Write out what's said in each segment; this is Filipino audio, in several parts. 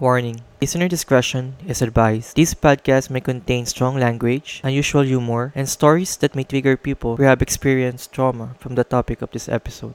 Warning. Listener discretion is advised. This podcast may contain strong language, unusual humor, and stories that may trigger people who have experienced trauma from the topic of this episode.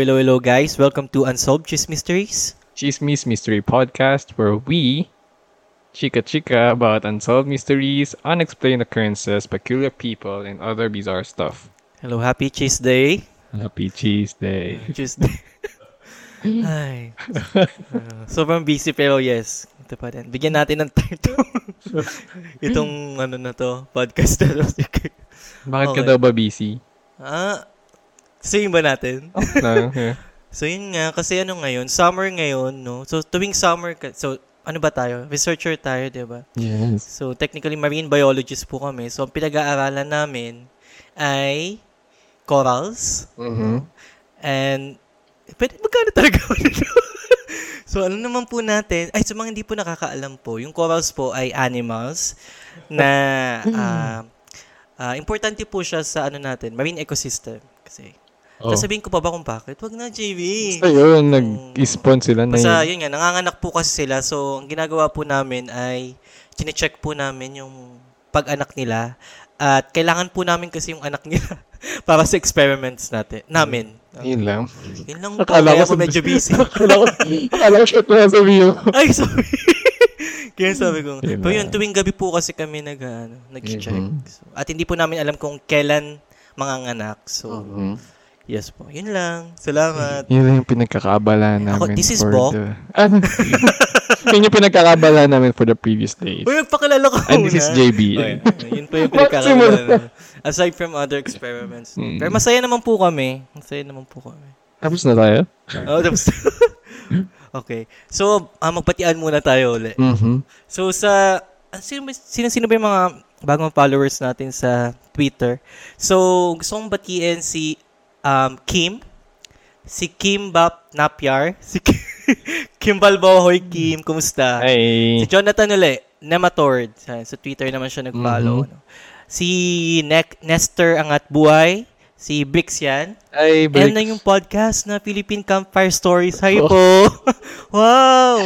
Hello, hello, guys. Welcome to Unsolved Cheese Mysteries. Chismis Mystery Podcast, where we chika chika about unsolved mysteries, unexplained occurrences, peculiar people, and other bizarre stuff. Hello, happy Cheese Day. Happy Cheese Day. Tuesday. Ay. Uh, sobrang busy pero yes. Ito pa rin. Bigyan natin ng time to. Itong ano na to, podcast na to. Bakit ka Okay. daw ba busy? ah, sayin ba natin? No, yeah. So yun nga, kasi ano ngayon, summer ngayon, no? So tuwing summer, ka- so ano ba tayo? Researcher tayo, di ba? Yes. So technically, marine biologist po kami. So ang pinag-aaralan namin ay corals. Mm-hmm. And, pwede magkano talaga so, ano naman po natin, ay, sa mga hindi po nakakaalam po, yung corals po ay animals na, ah, ah, importante po siya sa, ano natin, marine ecosystem. Kasi, Oh. sasabihin ko pa ba kung bakit? Wag na, JV. Basta yun, nag-spawn sila na Basta, yun. yun nga, nanganganak po kasi sila. So, ang ginagawa po namin ay, chinecheck po namin yung pag-anak nila. At kailangan po namin kasi yung anak nila para sa experiments natin, namin. Yun lang. Yun lang po, Akala kaya ko sabi- medyo busy. Akala ko, akala ko shit na sabihin mo. Ay, sorry. kaya sabi ko. Yun Pero yun, tuwing gabi po kasi kami nag, ano, nag-check. Mhm. So, at hindi po namin alam kung kailan manganganak. So, Mhm. Yes po. Yun lang. Salamat. Yun lang yung pinagkakaabala namin. Ako, this is for Bo. The... Ano? yun yung pinagkakaabala namin for the previous days. Uy, magpakilala ko And this is. JB. Okay. Yun po yung pinagkakaroon namin. Aside from other experiments. Mm. Pero masaya naman po kami. Masaya naman po kami. Tapos na tayo? Oh, tapos. okay. So, ah, magpatian muna tayo ulit. Mhm. So, sa... ah, Sino, sino, sino ba yung mga bagong followers natin sa Twitter? So, gusto kong batiin si um, Kim. Si Kim Bap Napyar. Si Kim, Kim Balbohoy Kim. Kumusta? Si Hey. Jonathan uli, Nematord. Sa, sa Twitter naman siya nag-follow. Mhm. ano. Si Nek Nestor Angat Buhay. Si Brix yan. Ay, And Bricks. na yung podcast na Philippine Campfire Stories. Hi Oh. po! wow!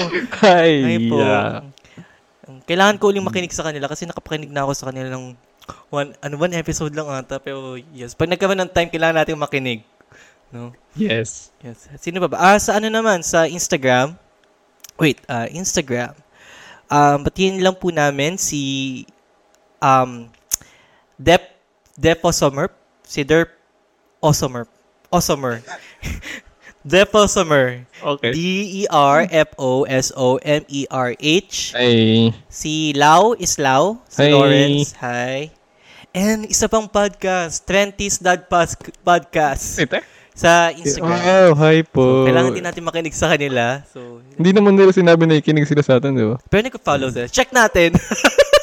Hi. Hi po. yeah. Kailangan ko uling makinig sa kanila kasi nakapakinig na ako sa kanila ng one, ano one episode lang ata. Pero yes, pag nagkaroon ng time, kailangan natin makinig. No? Yes. Yes. Sino ba ba? Ah, sa ano naman, sa Instagram. Wait, ah, Instagram. Um, batiin lang po namin si um, Dep Deposomer. Si Derp Osomer. Osomer. Deposomer. Okay. E D-E-R-F-O-S-O-M-E-R-H. Ay. Si Lau is Lau. Si Hi. Lawrence. Hi. And isa pang podcast. Trentys Dad Pas- Podcast. Ito? Sa Instagram. Oh, hi po. So, kailangan din natin makinig sa kanila. So, Hindi naman nila sinabi na ikinig sila sa atin, di ba? pero nag-follow sila. Check natin.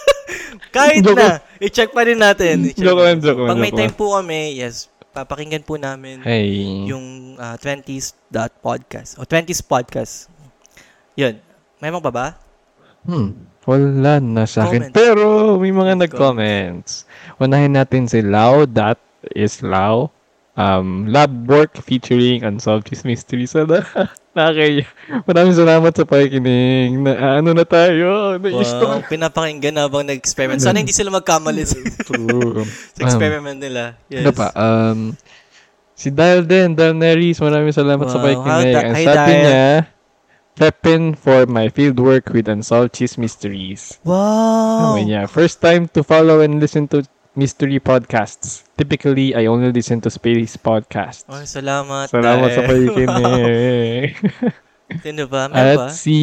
Kahit Joke na. I-check pa rin natin. I-check Joke lang, joke lang, Pag may joke time po kami, yes, papakinggan po namin Hey. yung uh, 20s dot podcast. O 20s podcast. Yun. May mga ba ba? Hmm. Wala na sa akin. Comment. Pero may mga Comment. nag-comments. Unahin natin si Lau. That is Lau. Um, lab work featuring Unsolved Mysteries. Ano? Nakakaya. Maraming salamat sa pakikinig. Na, ano na tayo? Wow, pinapakinggan habang nag-experiment. Sana hindi sila magkamali sa, sa experiment nila. Yes. Ano pa? Um, si Dial din, Dial Neris, maraming salamat sa Wow. pakikinig. Hi, Ang Hi, sabi Dial. niya, prepping for my field work with Unsolved Cheese Mysteries. Wow! Sabi niya, first time to follow and listen to mystery podcasts. Typically, I only listen to space podcasts. Ay, salamat. Salamat sa Dahil. pakikinig. Sino ba? Meron ba? At si,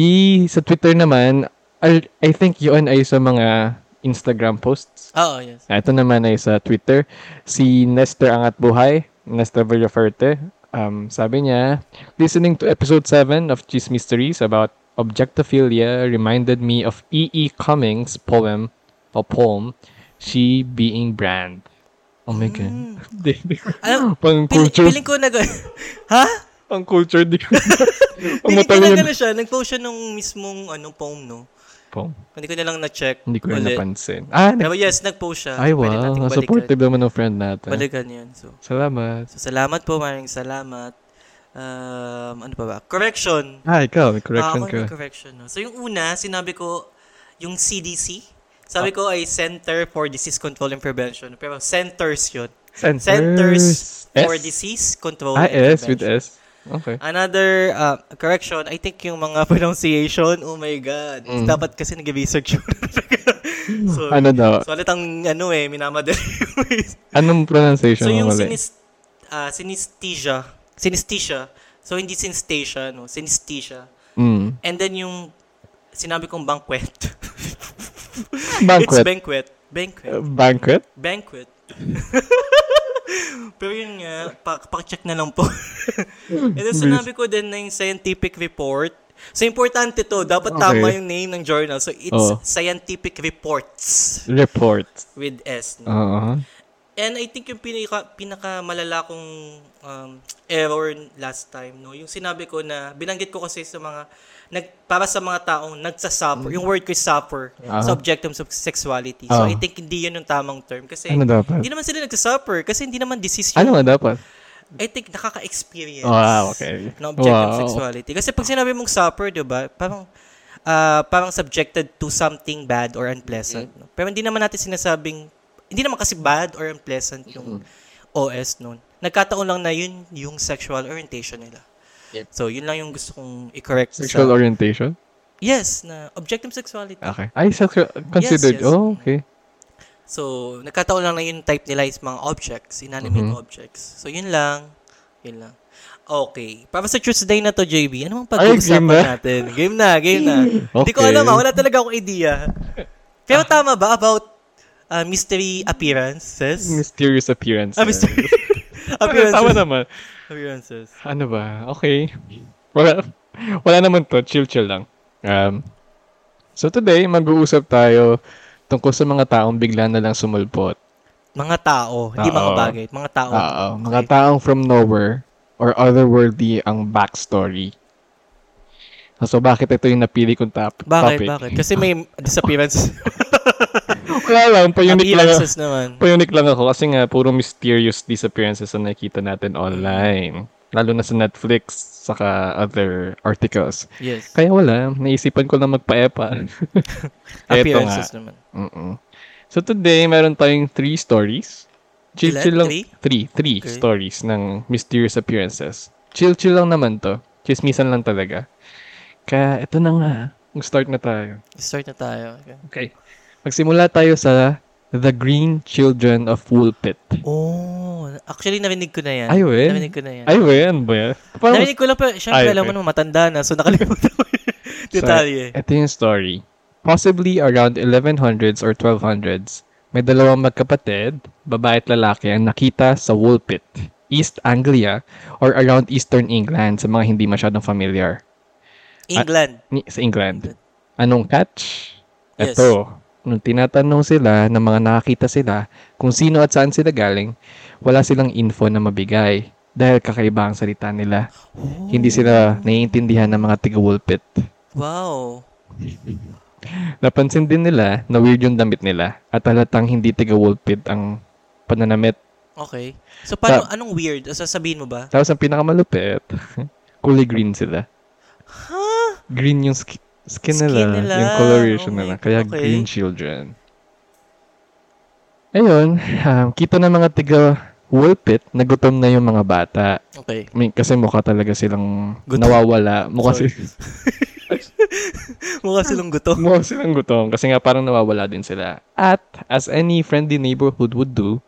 sa Twitter naman, I, I think yun ay sa mga Instagram posts. Oo, yes. Ito naman ay sa Twitter. Si Nestor Angat Buhay, Nestor Villaferte, um, sabi niya, listening to episode 7 of Cheese Mysteries about objectophilia reminded me of E.E. Cummings' poem, o poem, She Being Brand. Oh my God. Di- Alam, Pang culture. piling ko nag... ha? Pang culture. Di ko. Ang Piling ko na gano'n siya. Nag-post siya nung mismong ano, poem, no? Poem. Hindi ko na lang na-check. Hindi ko ulit. napansin. Ah, Pero yes, nag-post siya. ay wow. supportive naman ng friend natin. Balikan yun. So, Salamat. so salamat po, maraming salamat. Um, ano pa ba? Correction. Ah, ikaw. May correction ako ka. correction. No? So, yung una, sinabi ko, yung CDC, sabi ko ay Center for Disease Control and Prevention. Pero centers yun. Centers. Centers for S? Disease Control Ah, and S with Prevention. S. Okay. Another uh, correction, I think yung mga pronunciation, oh my God. Mm. Dapat kasi nag-research yun. so, Ano daw? so, ang ano eh, minamadali. Anong pronunciation so, yung sinis, uh, synesthesia, synesthesia, so hindi synesthesia, no? Synesthesia. Mm. And then yung sinabi kong banquet. It's Banquet. banquet. Banquet. Uh, banquet? Banquet. Pero yun nga, pa- pacheck na lang po. And then sinabi ko din na yung scientific report. So, importante to. Dapat tama Okay. yung name ng journal. So, it's Oo. Scientific Reports Report. with S. No? Oo. And I think yung pinaka, pinaka malala kong um, error last time, no? Yung sinabi ko na, binanggit ko kasi sa mga, nag, para sa mga taong nagsasuffer, yung word ko is suffer, Ah. sa objectum of sexuality. So Ah. I think hindi yun yung tamang term. Kasi Ano dapat? hindi naman sila nagsasuffer, kasi hindi naman disease yun. Ano nga dapat? I think nakaka-experience Wow, okay. ng objectum Wow. sexuality. Kasi pag sinabi mong suffer, di ba, parang, ah, parang subjected to something bad or unpleasant. Mm. no? Pero hindi naman natin sinasabing, hindi naman kasi bad or unpleasant yung OS nun. Nagkataon lang na yun yung sexual orientation nila. Yep. So, yun lang yung gusto kong i-correct Sexual sa... orientation? Yes, na objectum sexuality. Okay. Ay, sexual, considered. yes. Oh, okay. So, nagkataon lang na yung type nila is mga objects, inanimate Mhm. objects. So, yun lang. Yun lang. Okay. Para sa Tuesday na to, JB, ano Ay, game pag-uusapan na? natin? Game na, game na. Hindi ko Okay. alam ah, wala talaga akong idea. Pero tama ba about uh, mystery appearances? Mysterious appearance. ah, mystery Tama appearances. naman. Appearances. Ano ba? Okay. Wala, wala naman to. Chill-chill lang. Um, so today, mag-uusap tayo tungkol sa mga taong bigla na lang sumulpot. Mga tao, hindi mga bagay. Mga tao. Oo. Mga taong from nowhere or otherworldly ang backstory. So, bakit ito yung napili kong top Bakit, topic? bakit? Kasi may disappearance. Wala lang, pa-unique lang, appearances naman. pa-unique lang ako kasi nga puro mysterious disappearances ang nakikita natin online. Lalo na sa Netflix, saka other articles. Yes. Kaya wala, naisipan ko lang magpa-epa. Eto nga. Appearances naman. Mm-mm. So today, meron tayong three stories. Chill-chill Ilan? lang. Three? Three. Three Okay. stories ng mysterious appearances. Chill-chill lang naman to. Chismisan lang talaga. Kaya ito na nga. Mag-start na tayo. Start na tayo. Okay. Okay. Magsimula tayo sa The Green Children of Woolpit. Oh, actually narinig ko na yan. Ay, wen? Narinig ko na yan. Ay, wen ba yan? Paano? narinig ko lang pero syempre alam mo matanda na so nakalimutan ko yung detalye. Ito yung story. Possibly around 1100s or 1200s, may dalawang magkapatid, babae at lalaki, ang nakita sa Woolpit, East Anglia, or around Eastern England sa mga hindi masyadong familiar. England. Ni- Sa England. Anong catch? Yes. Ito. Nung tinatanong sila ng mga nakakita sila kung sino at saan sila galing, wala silang info na mabigay dahil kakaiba ang salita nila. Hindi sila naiintindihan ng mga tiga-Woolpit. Wow. Napansin din nila na weird yung damit nila at halatang hindi tiga-Woolpit ang pananamit. Okay. So paano anong weird? O, Sasabihin mo ba? Tapos ang pinakamalupit, kulay green sila. Ha? Green yung sk- skin, Skin nila, nila. yung coloration Oh nila. Kaya okay. green children. Ayun, um, kita ng mga tiga Woolpit na gutom na yung mga bata. Okay. I mean, kasi mukha talaga silang Gutom. nawawala. Mukha, Sorry. si- Mukha silang gutom. mukha silang gutom kasi nga parang nawawala din sila. At as any friendly neighborhood would do,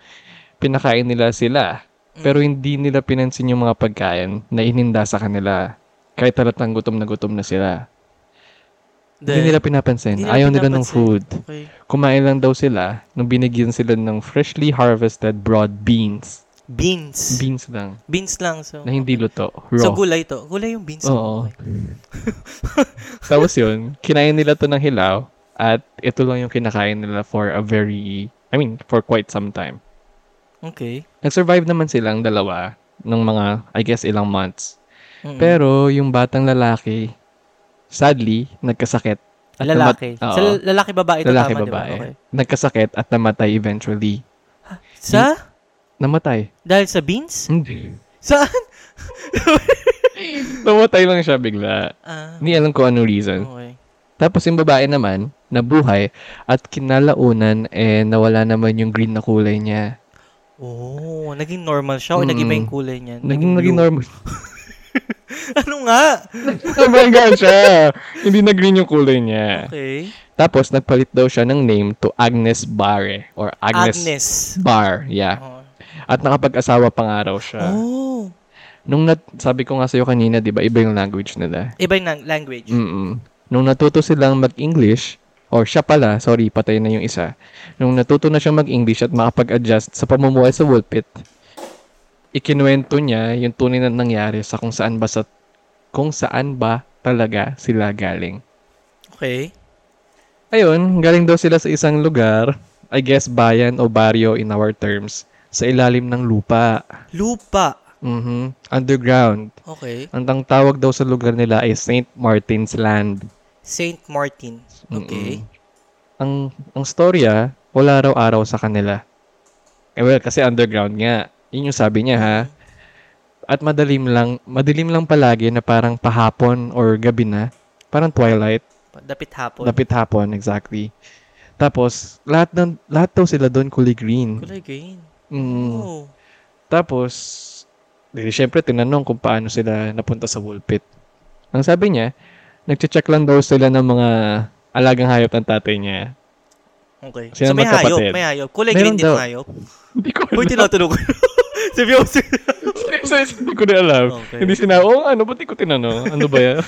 pinakain nila sila. Pero hindi nila pinansin yung mga pagkain na ininda sa kanila. Kahit talatang gutom na gutom na sila. Hindi nila pinapansin. Hindi nila Ayaw nila ng food. Okay. Kumain lang daw sila nung binigyan sila ng freshly harvested broad beans. Beans. Beans lang. Beans lang. So, Na hindi luto. Raw. so gulay to. Gulay yung beans. Oo. Tapos yun, kinain nila to ng hilaw at ito lang yung kinakain nila for a very, I mean, for quite some time. Okay. Nag-survive naman silang dalawa ng mga, I guess, ilang months. Mm-mm. Pero yung batang lalaki, sadly, nagkasakit. At lalaki. namat- Oo. Sa lalaki babae ito lalaki tama, di ba? babae. Okay. Nagkasakit at namatay eventually. Sa? Namatay. Dahil sa beans? Hindi. Saan? namatay lang siya bigla. Ah, Hindi alam ko anong reason. okay. Tapos yung babae naman, nabuhay at kinalaunan eh nawala naman yung green na kulay niya. Oh, naging normal siya o nag-iba yung kulay niya? Naging, naging blue? normal. ano nga? Nabangga siya. Hindi na green yung kulay niya. Okay. Tapos nagpalit daw siya ng name to Agnes Barre or Agnes, Agnes. Bar. Yeah. Oh. At nakapag-asawa pa nga raw siya. oh. Nung nat sabi ko nga sa'yo kanina, di ba, iba yung language nila. Iba yung lang- language. Mm Nung natuto silang mag-English, or siya pala, sorry, patay na yung isa. Nung natuto na siyang mag-English at makapag-adjust sa pamumuhay sa Woolpit, ikinuwento niya yung tunay na nangyari sa kung saan ba sa kung saan ba talaga sila galing. Okay. Ayun, galing daw sila sa isang lugar, I guess bayan o barrio in our terms, sa ilalim ng lupa. Lupa. Mhm. Underground. Okay. Ang tang tawag daw sa lugar nila ay St. Martin's Land. Saint Martin. Okay. Mm-mm. Ang ang storya, wala raw araw sa kanila. Eh well, kasi underground nga. Yun yung sabi niya ha. At madalim lang, madilim lang palagi na parang pahapon or gabi na. Parang twilight. Dapit hapon. Dapit hapon, exactly. Tapos, lahat, ng, lahat daw sila doon kulay green. Kulay green. Mm. Oh. Tapos, di syempre tinanong kung paano sila napunta sa Woolpit. Ang sabi niya, nagche-check lang daw sila ng mga alagang hayop ng tatay niya. Okay. Sila so may hayop, may hayop. Kulay Meron green din daw. hayop. Hindi ko Uy, tinatanong ko. Sabi ko, Hindi ko na alam. Okay. Hindi sina, oh ano, ba't ko tinanong? Ano ba yan?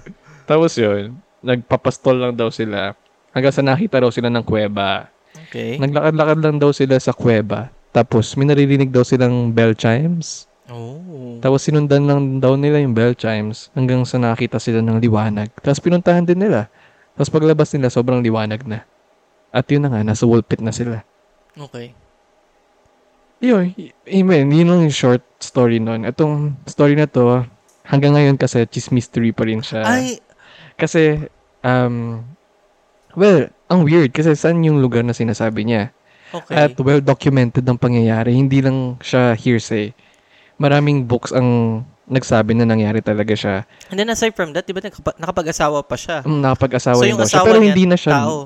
Tapos yun, nagpapastol lang daw sila. Hanggang sa nakita raw sila ng kuweba. Okay. Naglakad-lakad lang daw sila sa kuweba. Tapos may naririnig daw silang bell chimes. Oh. Tapos sinundan lang daw nila yung bell chimes hanggang sa nakita sila ng liwanag. Tapos pinuntahan din nila. Tapos paglabas nila, sobrang liwanag na. At yun na nga, nasa Woolpit na sila. Okay. Yun, amen. Yun lang yung short story nun. Itong story na to, hanggang ngayon kasi cheese mystery pa rin siya. Ay, Kasi, um, well, ang weird kasi saan yung lugar na sinasabi niya. okay. At well documented ang pangyayari. Hindi lang siya hearsay. Maraming books ang nagsabi na nangyari talaga siya. And then aside from that, di ba nakapa- nakapag-asawa pa siya? Um, nakapag-asawa so yung daw siya. asawa Pero niya, hindi na siya. tao.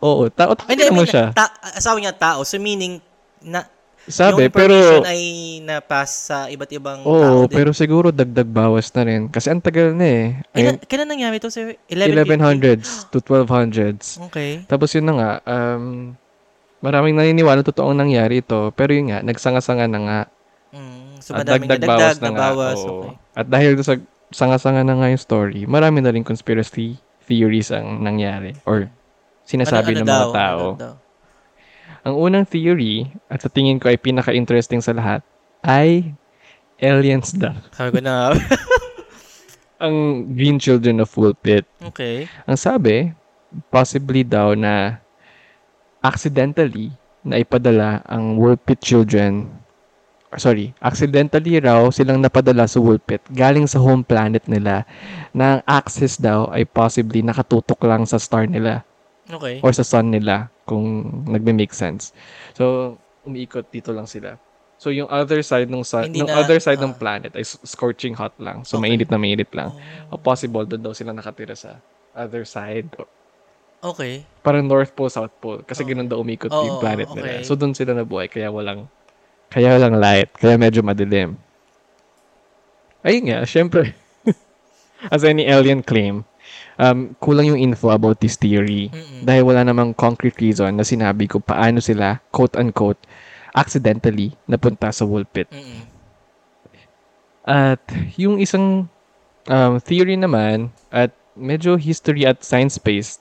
Oo, tao. Hindi, I mean, siya. ta- asawa niya tao. So meaning, na, Sabi, yung pero... ay na-pass sa iba't ibang Oo, tao din. pero siguro dagdag bawas na rin. Kasi ang tagal na eh. Ayun, kailan nangyari to, sir? 1150? 1100s to 1200s. Okay. Tapos yun na nga, um, maraming naniniwala totoong nangyari ito. Pero yun nga, nagsanga-sanga na nga. Mm, so at dagdag bawas na nga. nabawas. Oo. Okay. At dahil sa sanga-sanga na nga yung story, marami na rin conspiracy theories ang nangyari. Or sinasabi ng mga daw? tao. Ano daw? Ang unang theory, at sa tingin ko ay pinaka-interesting sa lahat, ay aliens daw. Sabi ko na. Ang Green Children of Woolpit. okay. Ang sabi, possibly daw na accidentally na ipadala ang Woolpit children or sorry, accidentally raw silang napadala sa Woolpit galing sa home planet nila na ang access daw ay possibly nakatutok lang sa star nila Okay. or sa sun nila kung nagme-make sense. So, umiikot dito lang sila. So, yung other side ng Hindi yung na- other side ng ah. planet ay scorching hot lang. So, Okay. mainit na mainit lang. O Oh. possible, doon daw sila nakatira sa other side. Okay. Parang North Pole, South Pole. Kasi Oo. ganun daw umikot Oo, yung planet nila. okay. So, doon sila nabuhay. Kaya walang, kaya walang light. Kaya medyo madilim. Ayun nga, syempre. as any alien claim, um, kulang yung info about this theory. Mm-mm. Dahil wala namang concrete reason na sinabi ko paano sila, quote-unquote, accidentally napunta sa Woolpit. Mm-mm. At yung isang um, theory naman, at medyo history at science-based,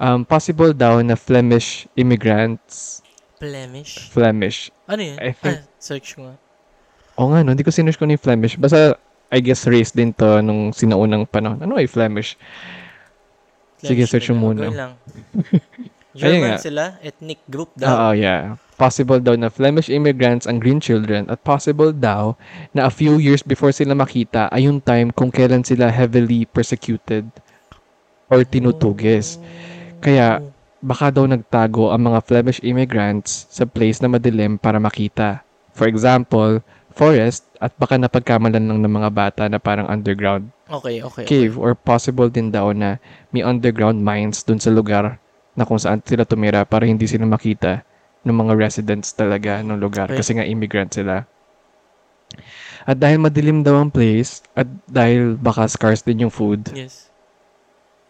um, possible daw na Flemish immigrants, Flemish. Flemish, Ano yun? I think- Ah, search nga. Oo nga, no? Hindi ko sinush ko ni Flemish. Basta, I guess, race din to nung sinaunang panahon. Ano ay Flemish? Sige, Flemish search nila. mo muna. Lang. German sila, ethnic group Oo, daw. yeah. Possible daw na Flemish immigrants ang green children at possible daw na a few years before sila makita ay yung time kung kailan sila heavily persecuted or tinutugis. Kaya, baka daw nagtago ang mga Flemish immigrants sa place na madilim para makita. For example, forest at baka napagkamalan lang ng mga bata na parang underground Okay, okay. okay. cave or possible din daw na may underground mines dun sa lugar na kung saan sila tumira para hindi sila makita ng mga residents talaga ng lugar Okay. kasi nga immigrant sila. At dahil madilim daw ang place at dahil baka scarce din yung food, Yes.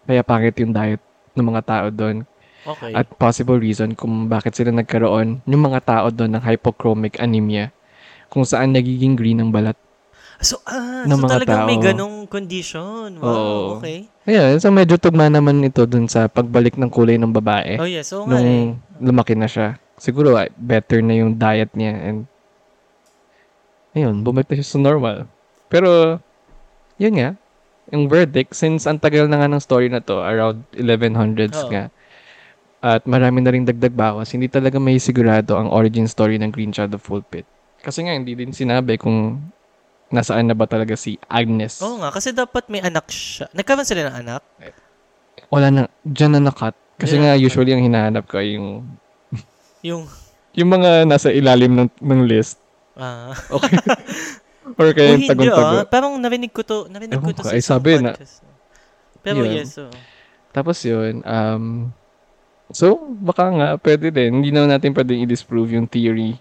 kaya pangit yung diet ng mga tao doon. Okay. At possible reason kung bakit sila nagkaroon yung mga tao doon ng hypochromic anemia kung saan nagiging green ang balat. so, ah, ng so mga talagang may tao. ganong condition. Wow, Oo. okay. Ayan, so medyo tugma naman ito dun sa pagbalik ng kulay ng babae. Oh, yes. Oo nga eh. nung lumaki na siya. Siguro ah, better na yung diet niya and ayun, bumalik na siya sa normal. Pero yun nga, yung verdict since ang tagal na nga ng story na to, around 1100s Oo. nga. At marami na rin dagdag bawas, hindi talaga may sigurado ang origin story ng Green Child of Pulpit. Kasi nga hindi din sinabi kung nasaan na ba talaga si Agnes. Oo nga, kasi dapat may anak siya. Nagkaroon sila ng anak? Wala na, dyan na nakat. Kasi Dyan nga usually ang hinahanap ko ay yung Yung, yung mga nasa ilalim ng, ng list. ah, Okay. Or oh, kaya yung hindi tagon-tago. ah. Parang narinig ko to, narinig Ewan ko to ko, sa ay, sabi na-. Pero Yun. yes, oh. Tapos yun, um, so, baka nga, pwede din. Hindi naman natin pwedeng i-disprove yung theory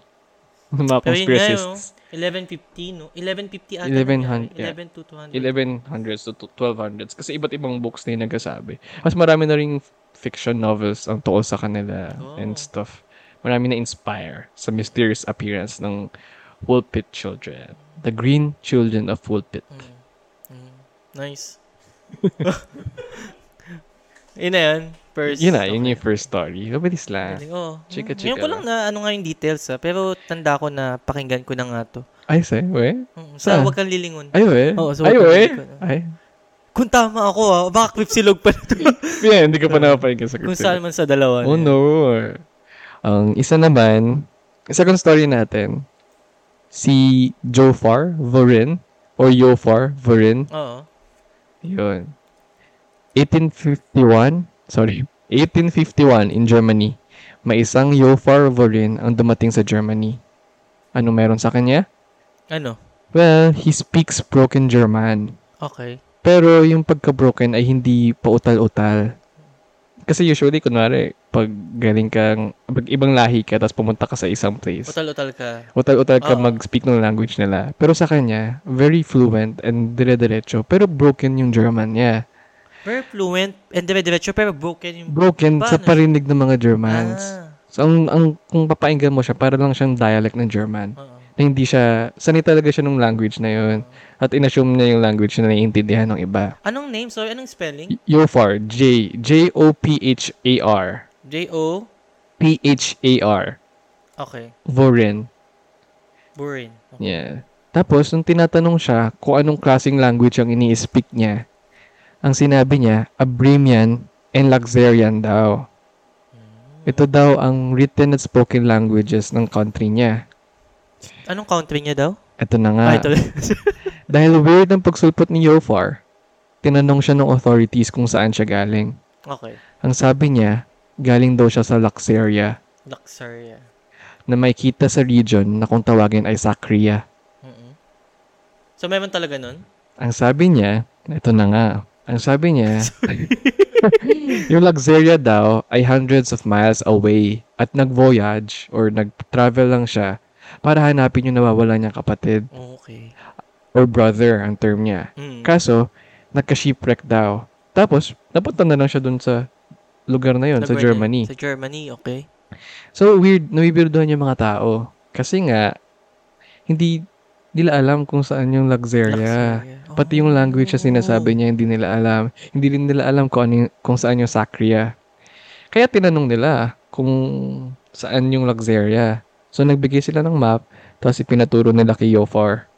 mga Pero yun nga, oh. conspiracists. 1150, no? 1150 ata. 1100, nangyari. yeah. 11 to 200. 1100s to 1200s. Kasi iba't ibang books na yung nagkasabi. Mas marami na ring fiction novels ang tungkol sa kanila Oh. and stuff. Marami na inspire sa mysterious appearance ng Woolpit children. The green children of Woolpit. Mm. Mm. Nice. yun na yun. First. Yun na, yun okay. yung first story. Mabilis lang. Galing, oh. Chika, chika Ngayon ko lang na ano nga yung details ha. Pero tanda ko na pakinggan ko na nga to. Ay, say, we? Mm, Sa Saan? Huwag Kang Lilingon. Ay, we? Oo, so Ay, we? Ay, Kung tama ako ha, baka clip silog pa na to. yeah, hindi ka pa napapahinggan sa Kung saan man sa dalawa. Oh, yun. no. Ang isa naman, second story natin, si Jofar Vorin, or Yofar Vorin, Oo. yun. 1851, sorry, 1851 in Germany, may isang Yofar Vorin ang dumating sa Germany. Ano meron sa kanya? Ano? Well, he speaks broken German. Okay. Pero yung pagka-broken ay hindi pautal-utal. Kasi usually, kunwari, pag galing kang, pag ibang lahi ka, tapos pumunta ka sa isang place, Utal-utal ka. utal-utal ka Oo. mag-speak ng language nila. Pero sa kanya, very fluent and dire-diretso, pero broken yung German niya. Very fluent and dire-diretso pero broken yung... Broken sa parinig ng mga Germans. Ah. So, ang, ang, kung papainggan mo siya, para lang siyang dialect ng German. Oo. Na hindi siya, sanay talaga siya ng language na yun. At inassume niya yung language na naiintindihan ng iba. Anong name? Sorry, anong spelling? Yofar, J, J-O-P-H-A-R. J-O... P-H-A-R. Okay. Vorin. Burin. Okay. Yeah. Tapos, nung tinatanong siya kung anong klaseng language ang ini-speak niya, ang sinabi niya, Abramian and Luxarian daw. Ito daw ang written at spoken languages ng country niya. Anong country niya daw? Ito na nga. Ah, ito. Dahil weird ang pagsulpot ni Yofar, tinanong siya ng authorities kung saan siya galing. okay. Ang sabi niya, galing daw siya sa Luxaria Luxuria. na may kita sa region na kung tawagin ay Sacria. mm So, meron talaga nun? Ang sabi niya, ito na nga, ang sabi niya, yung Luxaria daw ay hundreds of miles away at nag-voyage or nag-travel lang siya para hanapin yung nawawala niyang kapatid Okay. or brother ang term niya. Mm. Kaso, nagka-shipwreck daw. Tapos, napunta na lang siya dun sa lugar na yon sa Germany. Sa Germany, okay. So, weird, nawibirdohan yung mga tao. Kasi nga, hindi nila alam kung saan yung Luxaria. Luxuria. Pati yung language na sinasabi niya, hindi nila alam. Hindi rin nila alam kung, ano, yung- kung saan yung Sacria. Kaya tinanong nila kung saan yung Luxaria. So, nagbigay sila ng map. Tapos ipinaturo nila kay Yofar.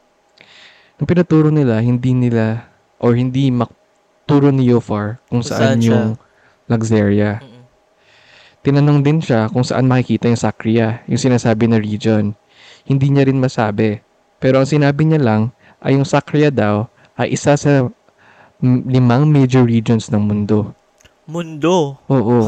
Nung pinaturo nila, hindi nila, or hindi makaturo ni Yofar kung saan, saan yung Luxeria. Mm-mm. Tinanong din siya kung saan makikita yung Sacria, yung sinasabi na region. Hindi niya rin masabi. Pero ang sinabi niya lang ay yung Sacria daw ay isa sa limang major regions ng mundo. Mundo. Oo.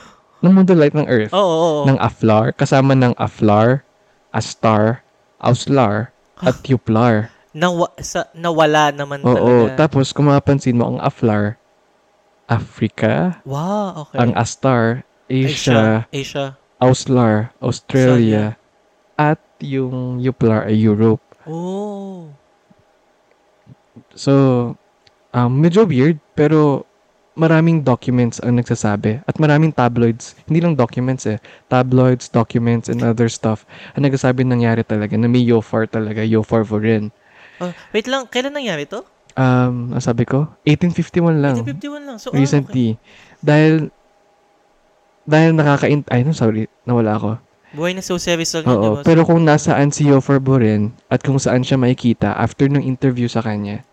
ng mundo like ng Earth. Oo, oo, oo. Ng Aflar, kasama ng Aflar, Astar, Auslar, at Yuplar. Nawa, sa, nawala naman Oo. talaga. Tapos kung mapapansin mo, ang Aflar, Africa, wow, okay. ang Astar, Asia, Asia. Auslar, Australia, at yung Yuplar ay Europe. Oh. So, um, medyo weird, pero maraming documents ang nagsasabi. At maraming tabloids. Hindi lang documents eh. Tabloids, documents, and other stuff. Ang nagsasabi nangyari talaga na may Yofar talaga. Yofar Vorin. Oh, wait lang, kailan nangyari to? Um, sabi ko? 1851 lang. 1951 lang. So, ah, Recently. Dahil, dahil nakaka Ay, no, sorry. Nawala ako. okay. Buhay na Jose Rizal yun, Oo. diba? Pero kung nasaan si Yofar Boren at kung saan siya makikita after ng interview sa kanya,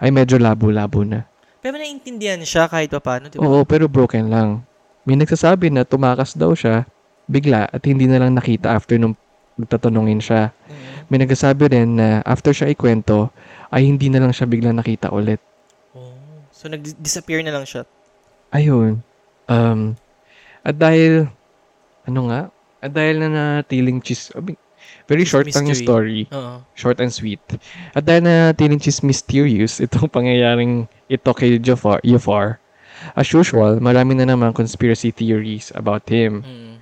ay medyo labo-labo na. Pero naiintindihan siya kahit pa paano, diba? Oo, pero broken lang. May nagsasabi na tumakas daw siya bigla at hindi na lang nakita after nung nagtatanungin siya. Mm. May nagsasabi rin na after siya ikwento, ay hindi na lang siya bigla nakita ulit. Oh. So, nag-disappear na lang siya. Ayun. Um, at dahil, ano nga? At dahil na natiling chis... Very short Mystery. story. Oo. Short and sweet. At dahil na natiling chis mysterious itong pangyayaring ito kay Jafar, Jafar, as usual, marami na naman conspiracy theories about him. Mm.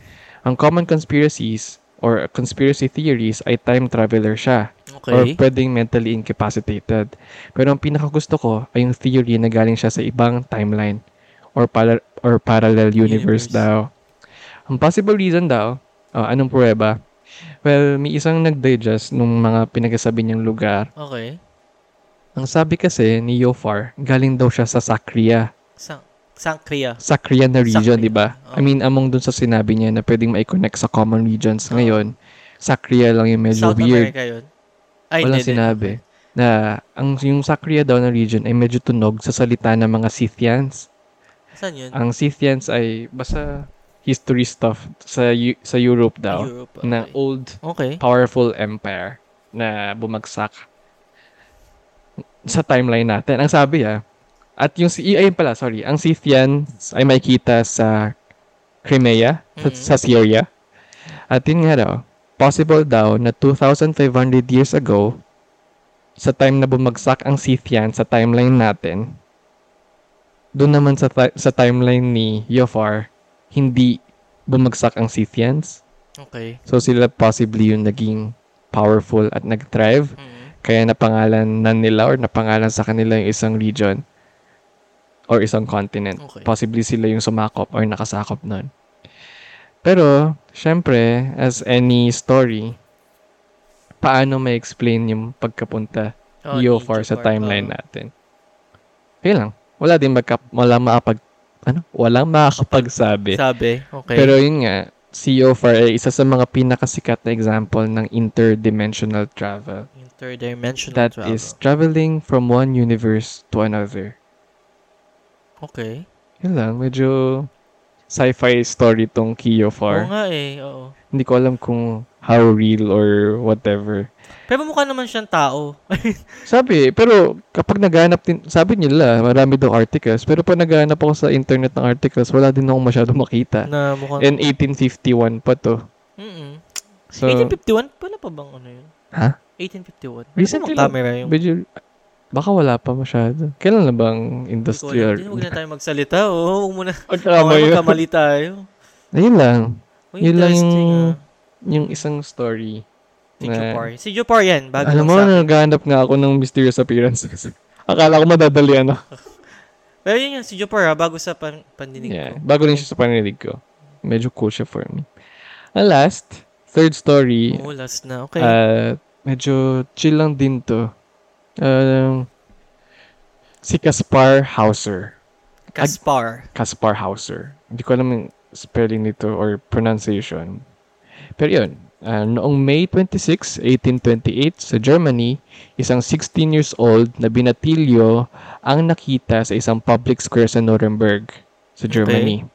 Ang common conspiracies or conspiracy theories ay time traveler siya or Okay. pwedeng mentally incapacitated. Pero ang pinakagusto ko ay yung theory na galing siya sa ibang timeline or para- or parallel universe, Universe. daw. Ang possible reason daw, oh, anong pruweba? Well, may isang nag-digest nung mga pinagsasabi niyang lugar. Okay. Ang sabi kasi ni Yofar, galing daw siya sa Sacria. Sang Sangkria. Sacria na region, di ba? Oo. I mean, among dun sa sinabi niya na pwedeng ma-connect sa common regions Oo. ngayon, Sacria lang yung medyo South weird. America yun. Ay, Walang hindi, hindi. sinabi. Na ang yung Sacria daw na region ay medyo tunog sa salita ng mga Scythians. Saan yun? Ang Scythians ay basta history stuff sa sa Europe daw Europe. na Okay. old okay. powerful empire na bumagsak sa timeline natin. Ang sabi ah, at yung si ayun pala, sorry, ang Scythians ay makikita sa Crimea, sa, Mhm. sa Syria. At yun nga daw, possible daw na 2,500 years ago, sa time na bumagsak ang Scythian sa timeline natin, doon naman sa, ti- sa timeline ni Yofar, hindi bumagsak ang Scythians. Okay. So sila possibly yung naging powerful at nag-thrive. Mm. Kaya napangalan na nila or napangalan sa kanila yung isang region or isang continent. Okay. Possibly sila yung sumakop or nakasakop nun. Pero, syempre, as any story, paano may explain yung pagkapunta Oh, ni Yofar sa timeline Oo. natin? Kaya lang. Wala din magka, wala makapag, ano? Walang makakapagsabi. Sabi. Okay. Pero yun nga, si Yofar ay isa sa mga pinakasikat na example ng interdimensional travel. Interdimensional That travel. is traveling from one universe to another. Okay. Yun lang, medyo sci-fi story tong Oo Kiyofar. nga eh. Oo. Hindi ko alam kung how real or whatever. Pero mukha naman siyang tao. Sabi, pero kapag naghanap din, sabi nila, marami daw articles, pero pag naghanap ako sa internet ng articles, wala din ako masyado makita. na mukhang... And 1851 pa to. Mm-mm. So, 1851? Wala pa bang ano yun? Ha? 1851? May Recently lang. camera yung... medyo, baka wala pa masyado. Kailan na bang industrial? Hindi, huwag na tayo magsalita. Oo, huwag muna. Okay, yun. magkamali tayo. Ayun lang. Yun lang yung- ah. Yung isang story. Si na- Jopar. Si Jopar yan. Bago Alam mo, naghahanap nga ako ng mysterious appearances. Akala ko madadali ano. Pero yun yan, si Jopar ha, bago sa pan- pandinig Yeah. ko. Bago rin siya sa paninig ko. Medyo cool siya for me. Ang last, third story, Oo, last na. Okay. uh, medyo chill lang din to. Um, si Kaspar Hauser. Kaspar. Kaspar Hauser. Hindi ko alam yung spelling nito or pronunciation. Pero yun, Ah, noong May 26, 1828 sa Germany, isang 16 years old na binatilyo ang nakita sa isang public square sa Nuremberg sa Germany.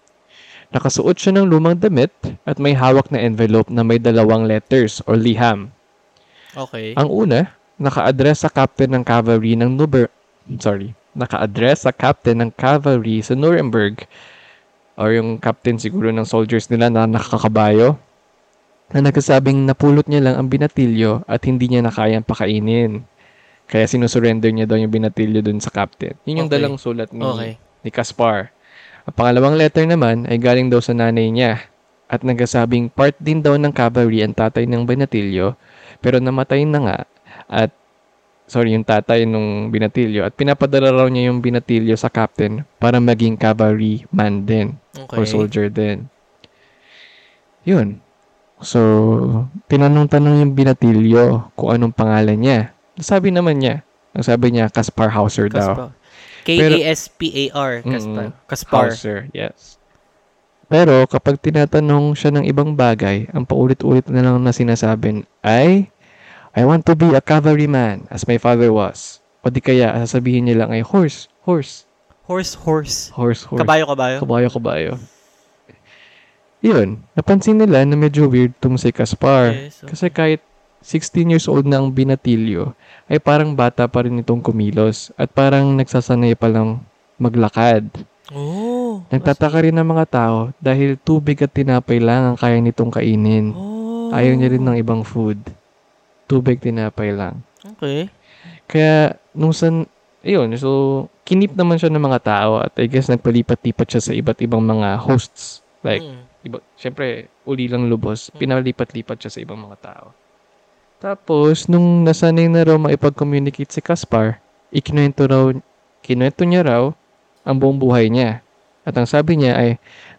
Nakasuot siya ng lumang damit at may hawak na envelope na may dalawang letters or liham. Okay. Ang una, naka-address sa captain ng cavalry ng Nuber... Sorry. Naka-address sa captain ng cavalry sa Nuremberg or yung captain siguro ng soldiers nila na nakakabayo na nagsasabing napulot niya lang ang binatilyo at hindi niya na kayang pakainin. Kaya sinusurrender niya daw yung binatilyo dun sa captain. Yun yung Okay. dalang sulat ni, Okay. ni Caspar. Ang pangalawang letter naman ay galing daw sa nanay niya at nagsasabing part din daw ng cavalry ang tatay ng binatilyo pero namatay na nga at sorry yung tatay nung binatilyo at pinapadala raw niya yung binatilyo sa captain para maging cavalry man din Okay. or soldier din. Yun. So, tinanong-tanong yung binatilyo kung anong pangalan niya. Sabi naman niya, ang sabi niya, Kaspar Hauser daw. Kaspar. K-A-S-P-A-R. Kaspar. Mm-mm. Kaspar. Hauser, yes. Pero kapag tinatanong siya ng ibang bagay, ang paulit-ulit na lang na sinasabi ay, I want to be a cavalryman as my father was. O di kaya, sasabihin niya lang ay horse, horse, Horse, horse. horse, horse. Kabayo, kabayo. Kabayo, kabayo. Yun, napansin nila na medyo weird tong si Kaspar. Yes, okay. Kasi kahit 16 years old na ang binatilyo, ay parang bata pa rin itong kumilos at parang nagsasanay pa lang maglakad. Oh. Nagtataka rin ng mga tao dahil tubig at tinapay lang ang kaya nitong kainin. Oh. Ayaw niya rin ng ibang food. Tubig, tinapay lang. Okay. Kaya, nung san, ayun, so, kinip naman siya ng mga tao at I guess nagpalipat-lipat siya sa iba't ibang mga hosts. Like, Mm. Iba, syempre, uli lang lubos, pinalipat-lipat siya sa ibang mga tao. Tapos, nung nasanay na raw maipag-communicate si Kaspar, ikinuwento raw, kinuwento niya raw ang buong buhay niya. At ang sabi niya ay,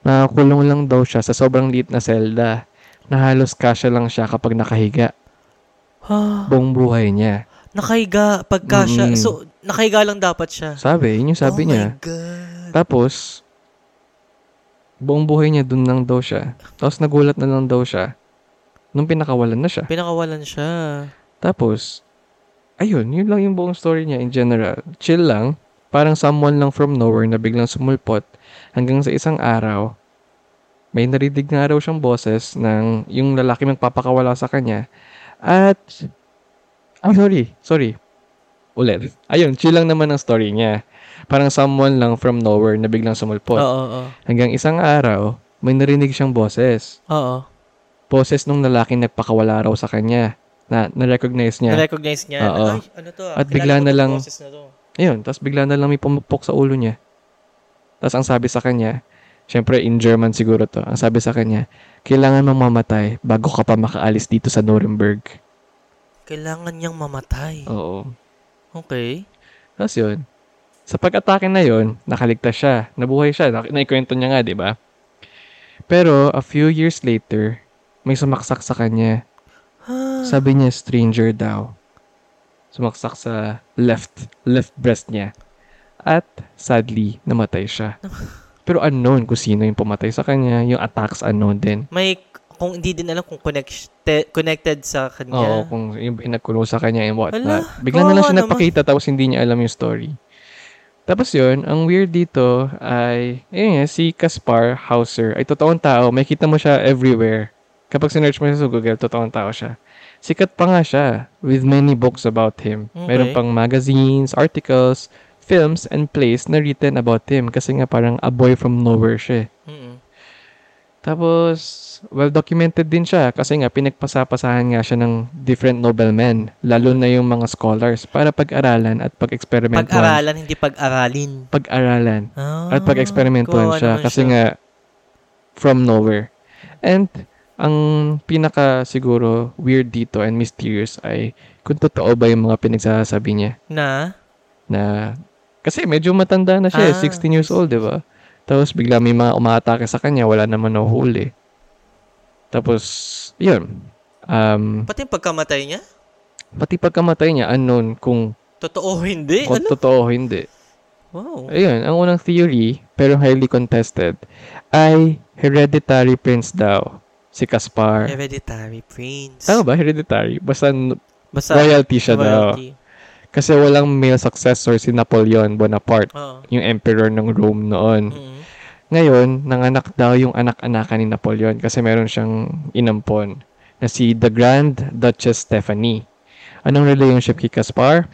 nakakulong lang daw siya sa sobrang liit na selda na halos kasya lang siya kapag nakahiga. Ha. Buong buhay niya. Nakahiga pagka siya. Mm-mm. So, nakahiga lang dapat siya. Sabi, yun yung sabi oh niya. my God. Tapos, buong buhay niya dun lang daw siya. Tapos nagulat na lang daw siya nung pinakawalan na siya. Pinakawalan siya. Tapos, ayun, yun lang yung buong story niya in general. Chill lang, parang someone lang from nowhere na biglang sumulpot hanggang sa isang araw, may narinig nga raw siyang boses ng yung lalaki magpapakawala sa kanya. At, I'm sorry, sorry. Ulit. Ayun, chill lang naman ang story niya. Parang someone lang from nowhere na biglang sumulpot. Oo, oo. Hanggang isang araw, may narinig siyang boses. Oo. Boses nung lalaking nagpakawala raw sa kanya na na-recognize niya. Na-recognize niya. Oo. Ay, ano to? ah, At bigla na lang- na to. Ayun, tapos bigla na lang may pumupok sa ulo niya. Tapos ang sabi sa kanya, syempre in German siguro to, ang sabi sa kanya, kailangan mamamatay bago ka pa makaalis dito sa Nuremberg. Kailangan niyang mamatay. Oo. Okay. Tapos yun, sa pag-atake na yun, nakaligtas siya. Nabuhay siya. Na- naikwento niya nga, di ba? Pero, a few years later, may sumaksak sa kanya. Ha. Sabi niya, stranger daw. Sumaksak sa left, left breast niya. At, sadly, namatay siya. Pero unknown kung sino yung pumatay sa kanya. Yung attacks unknown din. May, kung hindi din alam kung connected, connected sa Oo, kanya. kung yung pinagkulong sa kanya and what Ala, Bigla na lang siya naman. nagpakita tapos hindi niya alam yung story. Tapos yun, ang weird dito ay, nga, si Kaspar Hauser ay totoong tao. May kita mo siya everywhere. Kapag sinearch mo siya sa Google, totoong tao siya. Sikat pa nga siya with many books about him. Okay. Meron pang magazines, articles, films, and plays na written about him kasi nga parang a boy from nowhere siya. Tapos, well documented din siya kasi nga pinagpasapasahan nga siya ng different noblemen, lalo na yung mga scholars para pag-aralan at pag-experimentuhan. Pag-aralan, hindi pag-aralin. Pag-aralan Ah, at pag-experimentuhan kawawa siya naman kasi siya. nga from nowhere. And ang pinaka siguro weird dito and mysterious ay kung totoo ba yung mga pinagsasabi niya Na? na kasi medyo matanda na siya, eh, Ah. 16 years old, 'di ba? Tapos bigla may mga umaatake sa kanya, wala naman nahuhuli. Tapos, yun. Um, Pati yung pagkamatay niya? pati pagkamatay niya, unknown kung, Totoo hindi? kung Ano? totoo o hindi. Wow. Ayun, ang unang theory, pero highly contested, ay hereditary prince daw si Caspar. Hereditary prince. Tama ba? Hereditary? Basta Basta, royalty siya daw. royalty. Kasi walang male successor si Napoleon Bonaparte, Oo. yung emperor ng Rome noon. Mm. Ngayon, nanganak daw yung anak-anakan ni Napoleon kasi meron siyang inampon na si the Grand Duchess Stephanie. Anong relationship kay Caspar?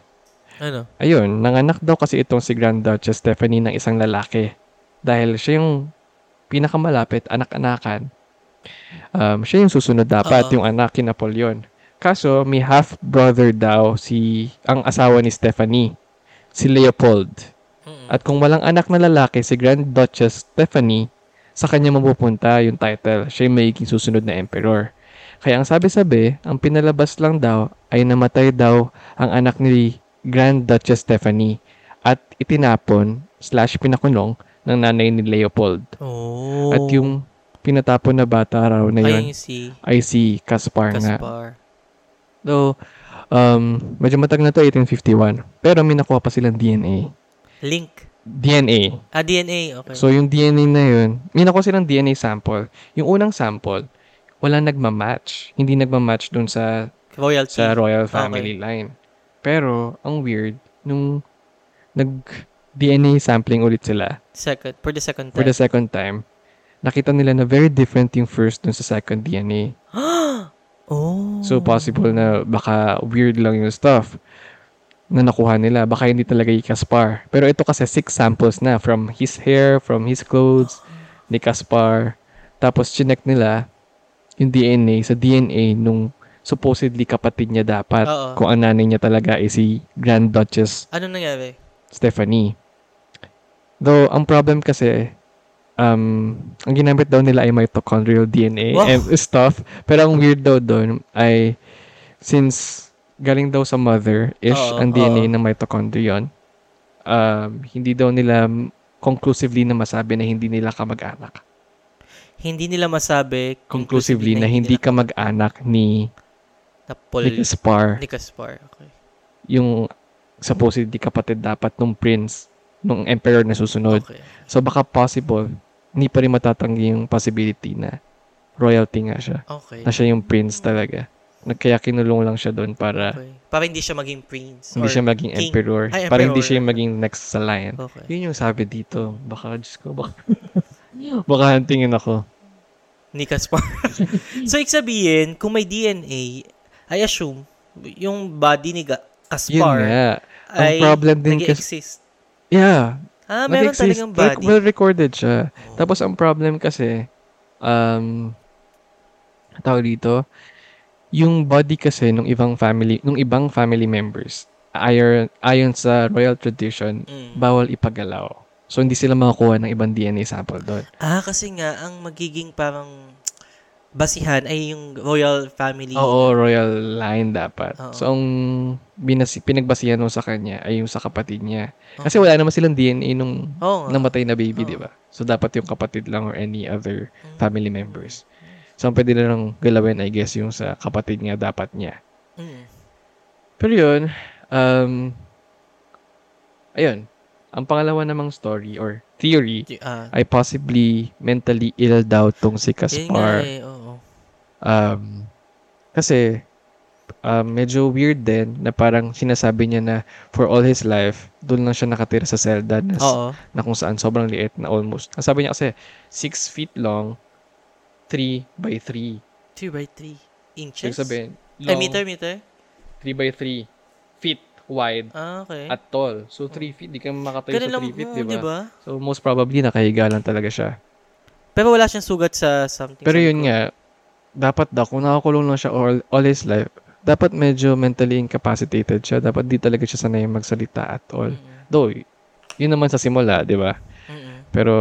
Ano? Ayun, nanganak daw kasi itong si Grand Duchess Stephanie ng isang lalaki. Dahil siya yung pinakamalapit, anak-anakan. Um, siya yung susunod dapat, Oo. yung anak ni Napoleon. Kaso, may half-brother daw si ang asawa ni Stephanie, si Leopold. At kung walang anak na lalaki, si Grand Duchess Stephanie, sa kanya mapupunta yung title. Siya yung magiging susunod na emperor. Kaya ang sabi-sabi, ang pinalabas lang daw ay namatay daw ang anak ni Grand Duchess Stephanie at itinapon slash pinakulong ng nanay ni Leopold. Oh. At yung pinatapon na bata raw na yun Ayun si ay si Caspar nga. Caspar. Though, um, medyo matag na to, 1851. Pero may nakuha pa silang DNA. Link. DNA. Ah, DNA. Okay. So, yung DNA na yun, may nakuha silang DNA sample. Yung unang sample, wala nagmamatch. Hindi nagmamatch dun sa, royalty. sa royal family line. Pero, ang weird, nung nag-DNA sampling ulit sila, Second. For the second time. for the second time, nakita nila na very different yung first dun sa second DNA. oh. So, possible na baka weird lang yung stuff na nakuha nila. Baka hindi talaga yung Caspar. Pero ito kasi six samples na from his hair, from his clothes, ni Caspar. Tapos, chinek nila yung DNA sa DNA nung supposedly kapatid niya dapat. Oo. Kung ang nanay niya talaga ay si Grand Duchess Ano nangyari? Stephanie. Though, ang problem kasi, um, ang ginamit daw nila ay mitochondrial DNA Wow. and stuff. Pero ang weird daw doon ay, since galing daw sa mother-ish Oo, ang DNA oo. ng mitochondrion, um, hindi daw nila conclusively na masabi na hindi nila kamag-anak. Hindi nila masabi Conclusively na hindi nila kamag-anak ni, na Paul, ni Gaspar, ni Caspar. Okay. yung supposedly kapatid dapat nung prince, nung emperor na susunod. Okay. So baka possible, hindi pa rin matatanggi yung possibility na royalty nga siya. Okay. Na siya yung prince talaga. Kaya kinulong lang siya doon para okay. Para hindi siya maging prince. hindi siya maging king. emperor. Ay, Para hindi emperor. siya maging next sa line. Okay. Yun yung sabi dito. Baka, Diyos ko, baka, baka hantingin ako. Ni Caspar. so, ibig sabihin, kung may DNA, I assume, yung body ni Ga- Yun Caspar nga. Ang ay problem din kasi, nag-exist. yeah, Ah, meron talagang body. Well recorded siya. Oh. Tapos ang problem kasi, um, tawag dito, yung body kasi nung ibang family, nung ibang family members, ayon, ayon sa royal tradition, Mm. bawal ipagalaw. So, hindi sila makakuha ng ibang DNA sample doon. Ah, kasi nga, ang magiging parang basihan ay yung royal family. Oo, royal line dapat. Oo. So, ang binasi, pinagbasihan mo sa kanya ay yung sa kapatid niya. Kasi wala naman silang DNA nung Oo namatay na baby, di ba? So, dapat yung kapatid lang or any other Mm. family members. So, ang pwede na lang galawin, I guess, yung sa kapatid niya, dapat niya. Mm. Pero yun, um, ayun, ang pangalawa namang story or theory Ah, ay possibly mentally ill daw tong si Caspar. eh, oo. Um, kasi, um, medyo weird din na parang sinasabi niya na for all his life, doon lang siya nakatira sa selda na, Oo. na kung saan sobrang liit na almost. Ang sabi niya kasi, 6 feet long, 3 by 3. 2 by 3 inches? Ibig sabihin, Ay, long, meter, meter? 3 by 3 feet wide Ah, okay. at tall. So, 3 feet, di ka makatayo Ganun sa lang, 3 feet, di ba? diba? So, most probably, nakahiga lang talaga siya. Pero wala siyang sugat sa something. Pero yun likod. nga, dapat daw, kung nakakulong lang siya all, all his life, dapat medyo mentally incapacitated siya. Dapat di talaga siya sanay magsalita at all. Mm-mm. Though, yun naman sa simula, di ba? Mm-mm. Pero,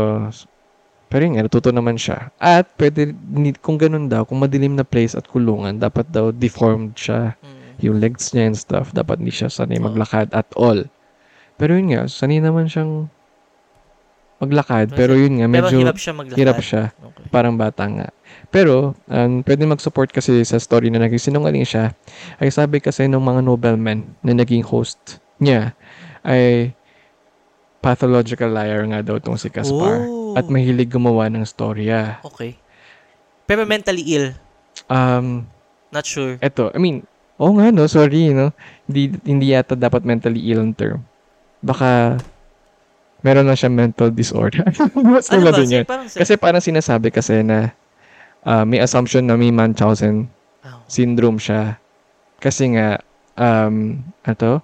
pero yun nga, natuto naman siya. At pwede, kung ganun daw, kung madilim na place at kulungan, dapat daw deformed siya. Mm. Yung legs niya and stuff, dapat hindi siya sanay Oo. maglakad at all. Pero yun nga, sanay naman siyang maglakad. Pero yun nga, Pero medyo hirap siya maglakad. hirap siya. Okay. Parang bata nga. Pero, um, pwede mag-support kasi sa story na naging sinungaling siya. Ay sabi kasi ng mga noblemen na naging host niya ay pathological liar nga daw tong si Caspar. Oh. At mahilig gumawa ng storya. Okay. Pero mentally ill. Um, Not sure. eto, I mean, oo nga no, sorry, no. Hindi, hindi yata dapat mentally ill ang term. Baka, meron lang siya mental disorder. Mas Ano ba? din yun. parang sa... Kasi parang sinasabi kasi na ah, may assumption na may Munchausen Oh. syndrome siya. Kasi nga, um, ato,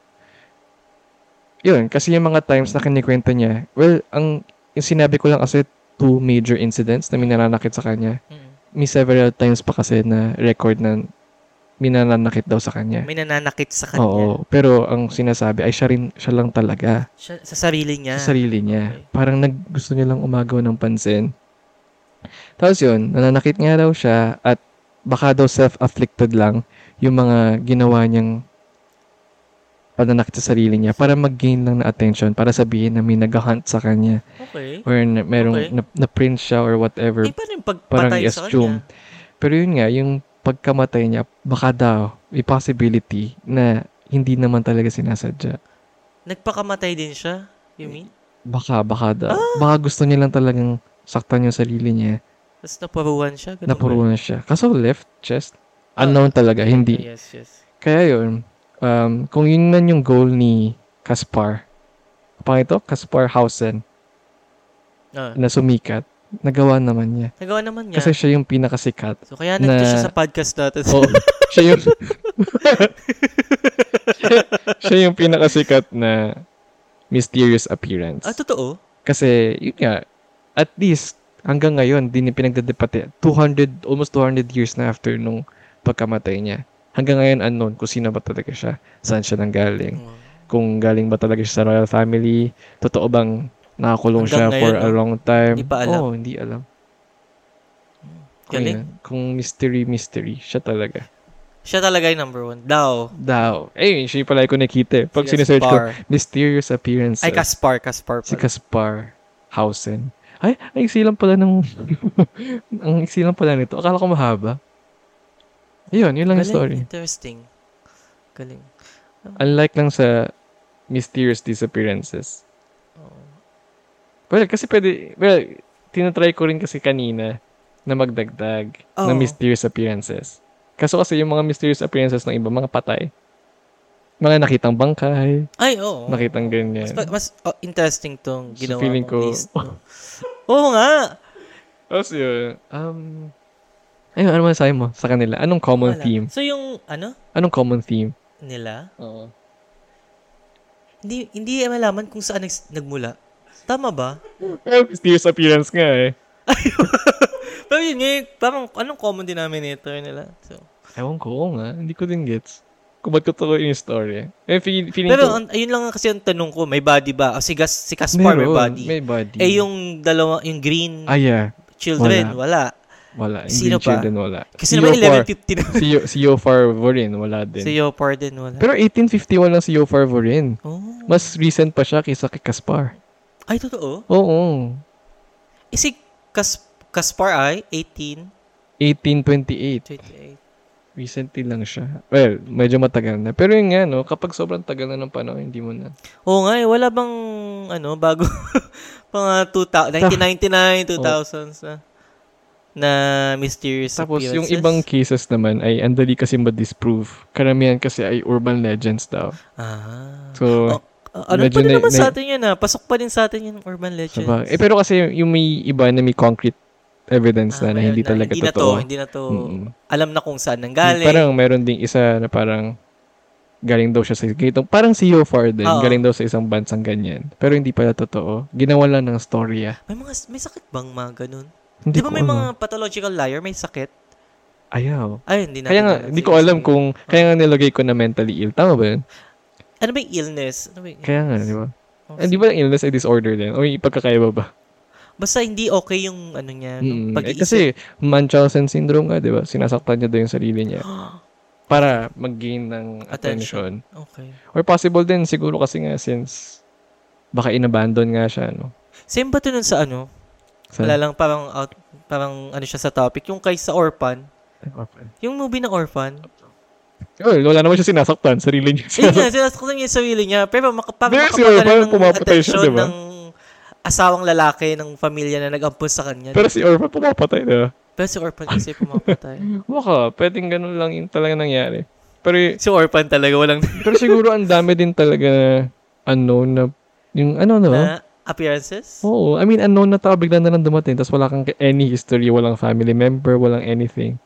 yun, kasi yung mga times na kinikwento niya, well, ang yung sinabi ko lang kasi two major incidents na minanakit sa kanya. Mm. May several times pa kasi na record na minanakit daw sa kanya. May nananakit sa kanya. Oo, pero ang sinasabi ay siya rin, siya lang talaga. Siya, sa sarili niya. Sa sarili niya. Okay. Parang nag, gusto niya lang umagaw ng pansin. Tapos yun, nananakit nga daw siya at baka daw self-afflicted lang yung mga ginawa niyang pananakit sa sarili niya para mag-gain lang na attention, para sabihin na may nag-hunt sa kanya Okay. or na, merong Okay. na, na-print siya or whatever. Eh, paano yung parang pagpatay sa i-assume. kanya? Pero yun nga, yung pagkamatay niya, baka daw, may possibility na hindi naman talaga sinasadya. Nagpakamatay din siya? You mean? Baka, baka daw. Ah! Baka gusto niya lang talagang saktan yung sarili niya. Tapos napuruan siya? Ganun ba? Napuruan siya. Kaso left chest, Ah, unknown talaga, hindi. Yes, yes. Kaya yun, um, kung yun man yung goal ni Kaspar, pang ito, Kaspar Hausen, Ah, na sumikat, nagawa naman niya. nagawa naman niya. Kasi siya yung pinakasikat. so, kaya nandito na- siya sa podcast natin. Oo, siya yung... siya yung pinakasikat na mysterious appearance. ah, totoo? Kasi, yun nga, at least, hanggang ngayon, din yung pinagdadepate. 200, almost 200 years na after nung pagkamatay niya. Hanggang ngayon, unknown kung sino ba talaga siya. Saan siya nanggaling. Mm. Kung galing ba talaga siya sa royal family. Totoo bang nakakulong siya Hanggang for ngayon, a no? long time. Hindi pa alam. Oo, hindi alam. Kung, Galing. yun, kung mystery, mystery, siya talaga. Siya talaga yung number one. Daw. Daw. Eh, siya yung pala ko nakita eh. Pag Si sinesearch ko, mysterious appearances. Ay, Kaspar. Kaspar Si pala. Kaspar Hausen. Ay, ay, iksi lang pala ng... ang iksi lang pala nito. Akala ko mahaba. Ayun, yun lang Galing. story. Interesting. Galing. Unlike lang sa mysterious disappearances. Oo. Well, kasi pwede... Well, tinatry ko rin kasi kanina na magdagdag ng Oo. mysterious appearances. Kaso kasi yung mga mysterious appearances ng iba, mga patay. Mga nakitang bangkay, Ay, oo. nakitang ganyan. Mas, mas oh, interesting tong So, ginawa feeling mong ko- list. no? Oo nga. Tapos yun, um... Ayun, ano masasabi mo sa kanila? Anong common Wala. theme? So, yung, ano, Anong common theme? nila, Oo. hindi, hindi malaman kung saan nags- nagmula. Tama ba? Eh, mysterious appearance nga eh. Pero yun nga, yung- parang, anong common denominator nila? So, Ewan ko nga, hindi ko din gets. Kung ba't ko tuloy yung story. Eh, feeling, feeling pero, ko, an- ayun lang kasi ang tanong ko, may body ba? O, si, Gas, si Kaspar may meron, body. May body. Eh, yung dalawa, yung green Ah, yeah. children, wala. Wala. Sino Sino pa? Children, wala. Kasi naman 1150 na. si, Yo- si Yofar Vorin, wala din. si Yopar din, wala. Pero 1851 lang si Yofar Vorin. oh. Mas recent pa siya kaysa kay Kaspar. Ay, totoo? Oo. Eh, si Kas, Kaspar ay 18, 1828. 28. Recently lang siya. Well, medyo matagal na. Pero yun nga, no, kapag sobrang tagal na ng panahon, hindi mo na. Oo nga eh, wala bang, ano, bago, mga 2000, 1999, 2000s na, na mysterious Tapos, yung appearances? ibang cases naman ay andali kasi ma-disprove. Karamihan kasi ay urban legends daw. Ah. So, Ah, ano pa na- naman na- sa atin yun ah. Pasok pa din sa atin yung urban legends. sabag- eh, pero kasi yung may iba na may concrete evidence Ah, na, na hindi talaga hindi na totoo. to, hindi na to. Mm-mm. Alam na kung saan nanggaling. Parang meron ding isa na parang galing daw siya sa ganitong, parang si Yofar din, Oo. galing daw sa isang bansang ganyan. Pero hindi pala totoo. Ginawa lang ng storya. may mga may sakit bang mga ganun? Hindi Di ba may alam. mga pathological liar may sakit? Ayaw. Ay, hindi natin. Kaya nga, hindi ko alam kung, kaya nga nilagay ko na mentally ill. Tama ba yun? Ano ba yung illness? Ano ba yung Kaya nga, di ba? Oh, Eh, di ba yung illness ay disorder din? O yung ipagkakaiba ba? Basta hindi okay yung ano niya? Mm, eh, pag-iisip. kasi Munchausen syndrome nga, di ba? Sinasaktan niya daw yung sarili niya para mag-gain ng attention. okay. Or possible din, siguro kasi nga since baka inabandon nga siya, no? Same ba to nun sa ano? Sa, Wala lang parang out, parang ano siya sa topic. Yung kay sa Orphan. Yung movie na Orphan. Oh, wala naman siya sinasaktan, sarili niya. Ayun nga, sinasaktan niya yung sarili niya. Pero maka, parang makapagana Orphan, ng pumapatay siya, atensyon di ba? ng asawang lalaki ng pamilya na nag-ampun sa kanya. Pero si Orphan pumapatay, di ba? Pero si Orphan kasi pumapatay. Baka, pwedeng ganun lang yung talaga nangyari. Pero, si Orphan talaga walang pero siguro ang dami din talaga unknown na, yung ano no? na appearances. Oo, I mean, unknown na tao bigla na lang dumating, tapos wala kang any history, walang family member, walang anything.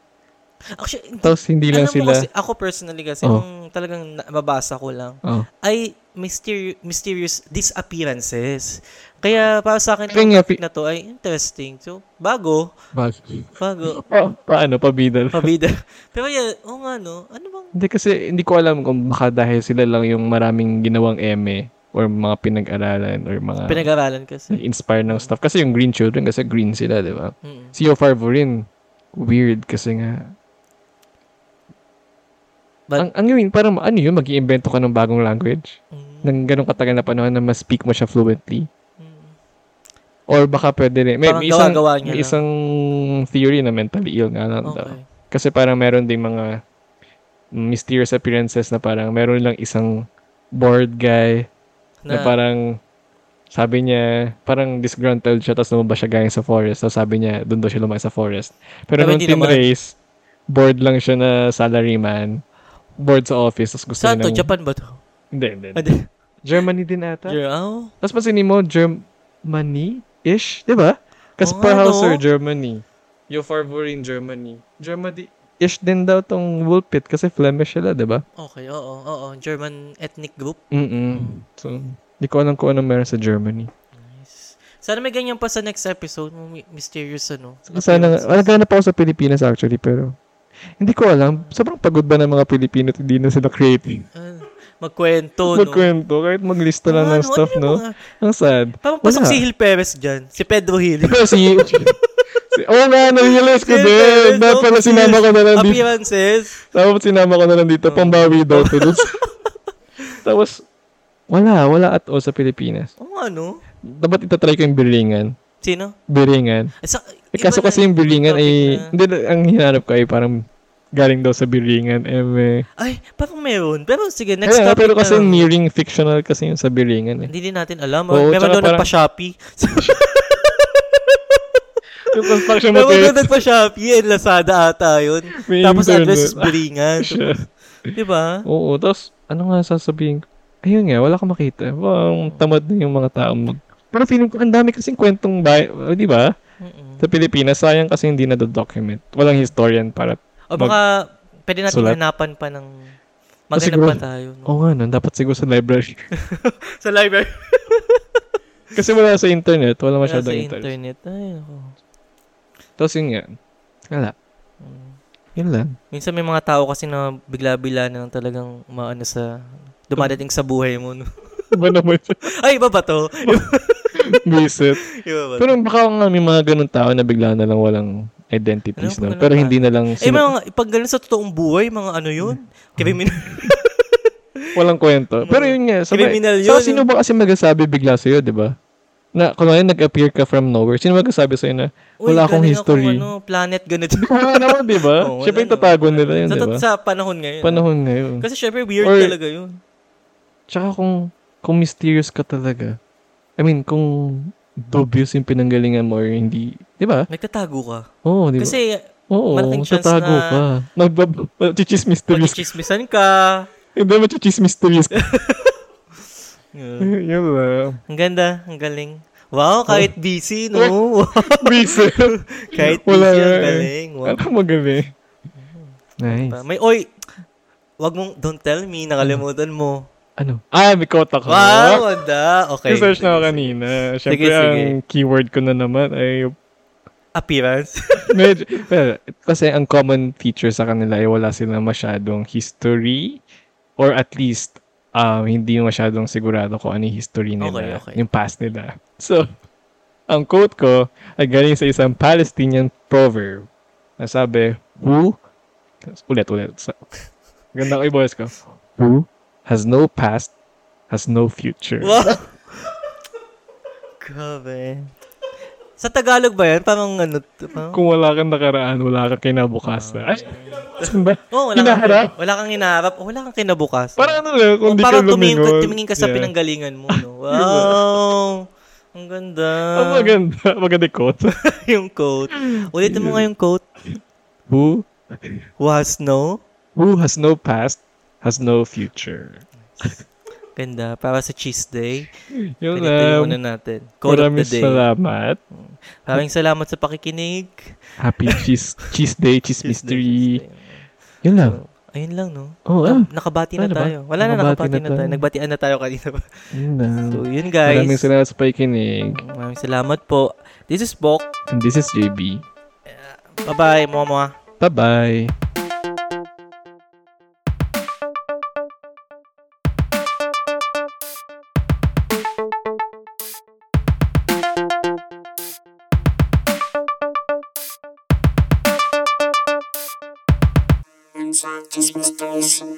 Actually, hindi- Tapos hindi lang sila, kasi, ako personally kasi, Oh. nung talagang nababasa ko lang, oh. ay mysterious, mysterious disappearances. Kaya para sa akin, yung topic pi- na to ay interesting. So, bago, Bag. bago, Pa, paano, pabida. pabida. Pero yan, oo nga no, ano bang, Hindi kasi, hindi ko alam kung baka dahil sila lang yung maraming ginawang eme or mga pinag-aralan or mga pinag-aralan kasi. inspire ng stuff. Kasi yung Green Children, kasi green sila, di ba? Mm. Si Yo Farvo rin, weird kasi nga. But- ang, ang yun, parang ano yun, mag iimbento ka ng bagong language. Mm. Nang ganong katagal na panahon na mas speak mo siya fluently. Mm. Or baka pwede rin. May, may isang, may isang theory na mentally ill nga lang daw. Okay. Kasi parang meron ding mga mysterious appearances na parang meron lang isang bored guy na, Na, parang sabi niya, parang disgruntled siya tapos lumabas siya galing sa forest. So sabi niya, doon daw siya lumaki sa forest. Pero, Pero nung hindi naman. tinrace, bored lang siya na salaryman. Bored sa office. Tapos gusto saan niya to? ng... Japan ba to? Hindi, hindi. Hindi. Germany din ata. Jer- oh. Tapos pansinin mo, Germany-ish, di ba? Kasi Oo per nga, Hauser, no? Germany. Yo Farvorin, Germany. Germany-ish din daw tong Woolpit kasi Flemish sila, di ba? Okay, oo, oo. German ethnic group. Mm-mm. So, di ko alam kung ano meron sa Germany. Nice. Sana may ganyan pa sa next episode. My- Mysterious ano. Sana, ganap ako sa Pilipinas actually, pero hindi ko alam. Sobrang pagod ba ng mga Pilipino at hindi na sila creative? Ah, magkwento, no? Magkwento, kahit maglista lang ng Ano, stuff, ano no? mga- Ang sad. Parang pasok si Hill Perez dyan. Si Pedro. Pero si... si oh nga, na-realize ko din. No? pala sinama ko na lang dito. Appearances. Dapat sinama ko na lang dito. Pambawi daw to. Tapos, wala. Wala at all sa Pilipinas. Oo, ano? Dapat itatry ko yung biringan. Sino? Biringan. Eh, sa- Eh, kaso na kasi yung biringan ay... na- Hindi, ang hinanap ko ay parang galing daw sa biringan. Eh, Ay, parang meron. Pero sige, next Kaya topic pero na kasi lang. nearing fictional kasi yung sa biringan eh. Hindi din natin alam. Oo, meron daw parang- nagpa-Shopee. Yung construction meron daw materials. nagpa-Shopee and Lazada ata yun. May Tapos internet. address is Biringan. Di ba? Oo, tapos ano nga sasabihin ko? Ayun nga, wala akong makita. Parang tamad na yung mga tao mag... Pero feeling ko, ang dami kasing kwentong bay... oh, di ba? Sa Pilipinas, sayang kasi hindi na-document. Walang historian para... O baka, pwede natin Sulat. hanapan pa ng... O, Maghanap siguro- pa tayo. No? Oo nga, no, dapat siguro sa library. Sa library. kasi wala sa internet, wala Wala masyadong sa internet. internet. Ay, ako. Tapos yun nga, wala. Mm. Yun lang. Minsan may mga tao kasi na bigla-bila na lang talagang maano sa... Dumadating sa buhay mo. No? Iba naman siya. Ay, iba ba to? Visit. iba ba to? Pero baka nga may mga ganun tao na bigla na lang walang identities, Ano, no? Pero hindi na lang... Eh, sino- mga, pag ganun sa totoong buhay, mga ano yun? Criminal. Walang kwento. Pero yun nga, sabay, Criminal yun. sino ba kasi magsasabi bigla sa'yo, di ba? Na, kunwari nag-appear ka from nowhere, sino magsasabi sa'yo na, Uy, wala akong galing history? Akong, ano, planet ganito. Wala naman, di ba? Oo, Siyempre, wala tatago nila yun, di ba? sa panahon ngayon. Panahon ngayon. Kasi syempre weird Or- talaga yun. Tsaka kung, kung mysterious ka talaga, I mean, kung dubious yung pinanggalingan mo or hindi, di ba? Nagtatago ka. Oo, di ba? Kasi Oo, malaking chance tatago na- ka. Nagbab- Chichismisterious. magchichismisan ka. Hindi, machichismisterious ka. Yeah. Yun lang. Ang ganda, ang galing. Wow, kahit busy, no? Busy. kahit busy, Wala ang eh. galing. Wow. Ano magaling? Nice. May, oy, wag mong, don't tell me, nakalimutan mo. Ano? Ah, may quote ako. Wow, wanda. Okay. Research na ako kanina. Siyempre, Sige, sige. ang keyword ko na naman ay Appearance. medyo, well, kasi ang common feature sa kanila ay wala silang masyadong history or at least um, hindi masyadong sigurado kung ano yung history nila, Okay, okay. yung past nila. So, ang quote ko ay galing sa isang Palestinian proverb na sabi, Who, ulit, ulit. Sa, ganda ko yung boses ko. Who has no past has no future. wow. Grabe. Sa Tagalog ba yan? Parang ano? Parang, Kung wala kang nakaraan, wala kang kinabukasan. Ay, saan ba? oh, wala hinaharap? Kang, wala kang hinaharap. o Wala kang kinabukas. Parang ano lang, Oh, kung di ka parang tumingin, lumingon. tumingin ka sa Yeah. pinanggalingan mo. No? Wow. Ang ganda. Ang maganda. Maganda yung quote. yung quote. Ulitin mo nga yung quote. Who, Who has no? who has no past has no future. Ganda. Para sa cheese day. Yun lang. ano natin. Quote of the day. salamat. Maraming salamat sa pakikinig. Happy cheese cheese day, cheese, Cheese day, mystery. cheese day. Yun lang. So, ayun lang, no? Oh, ah. nakabati na Ano ba? tayo. Wala na, Nakabati na na tayo. Nagbatian na tayo kanina pa. Yun. So, yun guys. Maraming salamat sa pakikinig. Maraming salamat po. This is Bok. And this is JB. Bye-bye, Momo. Bye-bye. Então,